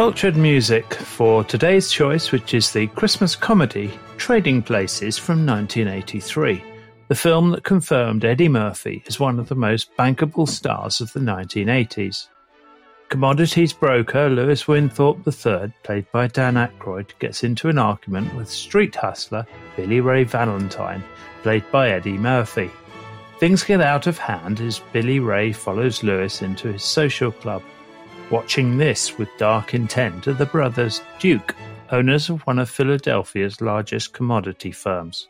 Cultured music for today's choice, which is the Christmas comedy Trading Places from 1983, the film that confirmed Eddie Murphy as one of the most bankable stars of the 1980s. Commodities broker Louis Winthorpe III, played by Dan Aykroyd, gets into an argument with street hustler Billy Ray Valentine, played by Eddie Murphy. Things get out of hand as Billy Ray follows Louis into his social club Watching this with dark intent are the brothers Duke, owners of one of Philadelphia's largest commodity firms.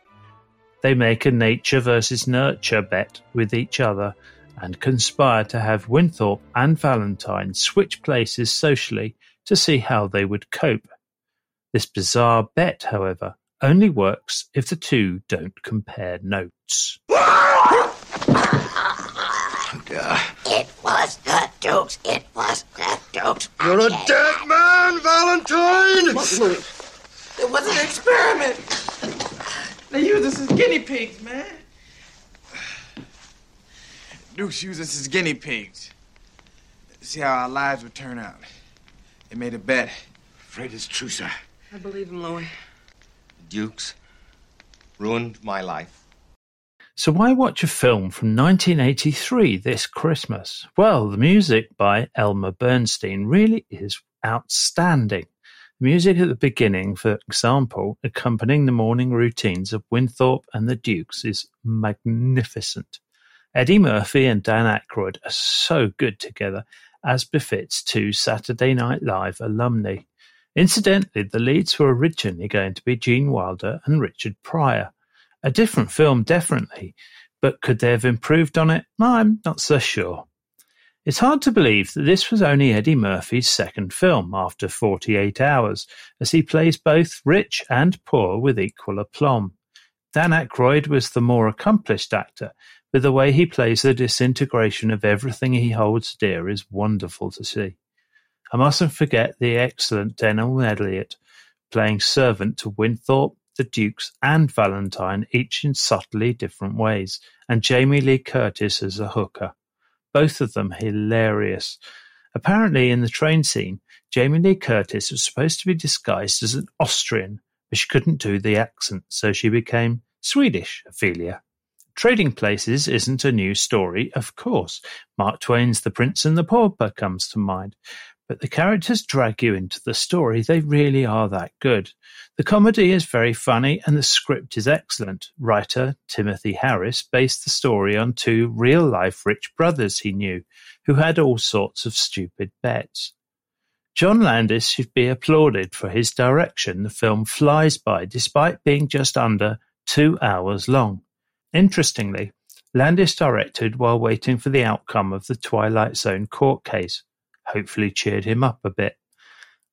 They make a nature versus nurture bet with each other and conspire to have Winthorpe and Valentine switch places socially to see how they would cope. This bizarre bet, however, only works if the two don't compare notes. It was the Dukes. It was the Dukes. You're a dead man, Valentine! It was an experiment. They used us as guinea pigs, man. Dukes used us as guinea pigs. See how our lives would turn out. They made a bet. Afraid it's true, sir. I believe him, Louis. Dukes ruined my life. So why watch a film from 1983 this Christmas? Well, the music by Elmer Bernstein really is outstanding. The music at the beginning, for example, accompanying the morning routines of Winthorpe and the Dukes is magnificent. Eddie Murphy and Dan Aykroyd are so good together, as befits two Saturday Night Live alumni. Incidentally, the leads were originally going to be Gene Wilder and Richard Pryor. A different film, definitely, but could they have improved on it? I'm not so sure. It's hard to believe that this was only Eddie Murphy's second film after 48 hours, as he plays both rich and poor with equal aplomb. Dan Aykroyd was the more accomplished actor, but the way he plays the disintegration of everything he holds dear is wonderful to see. I mustn't forget the excellent Denholm Elliott playing servant to Winthorpe the Dukes and Valentine each in subtly different ways, and Jamie Lee Curtis as a hooker. Both of them hilarious. Apparently, in the train scene, Jamie Lee Curtis was supposed to be disguised as an Austrian, but she couldn't do the accent, so she became Swedish Ophelia. Trading Places isn't a new story, of course. Mark Twain's The Prince and the Pauper comes to mind, but the characters drag you into the story. They really are that good. The comedy is very funny and the script is excellent. Writer Timothy Harris based the story on two real life rich brothers he knew who had all sorts of stupid bets. John Landis should be applauded for his direction. The film flies by despite being just under two hours long. Interestingly, Landis directed while waiting for the outcome of the Twilight Zone court case hopefully cheered him up a bit.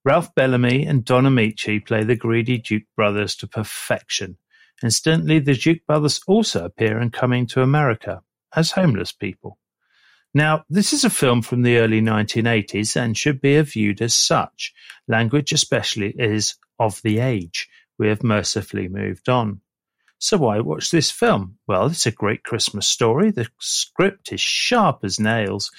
Ralph Bellamy and Don Ameche play the greedy Duke brothers to perfection. Incidentally, the Duke brothers also appear in Coming to America as homeless people. Now, this is a film from the early 1980s and should be viewed as such. Language, especially, is of the age. We have mercifully moved on. So why watch this film? Well, it's a great Christmas story. The script is sharp as nails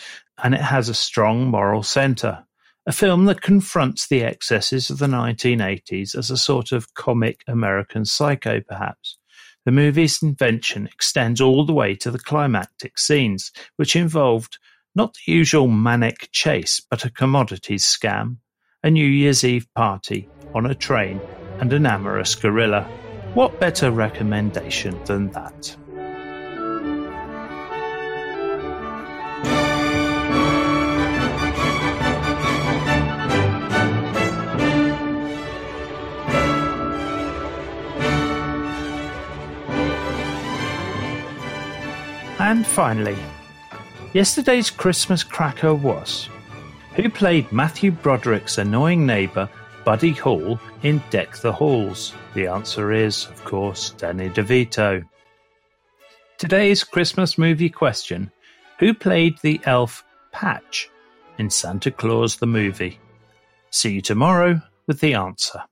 and it has a strong moral centre. A film that confronts the excesses of the 1980s as a sort of comic American psycho, perhaps. The movie's invention extends all the way to the climactic scenes, which involved not the usual manic chase, but a commodities scam, a New Year's Eve party on a train, and an amorous gorilla. What better recommendation than that? And finally, yesterday's Christmas cracker was who played Matthew Broderick's annoying neighbour Buddy Hall, in Deck the Halls? The answer is, of course, Danny DeVito. Today's Christmas movie question Who played the elf Patch in Santa Claus the movie? See you tomorrow with the answer.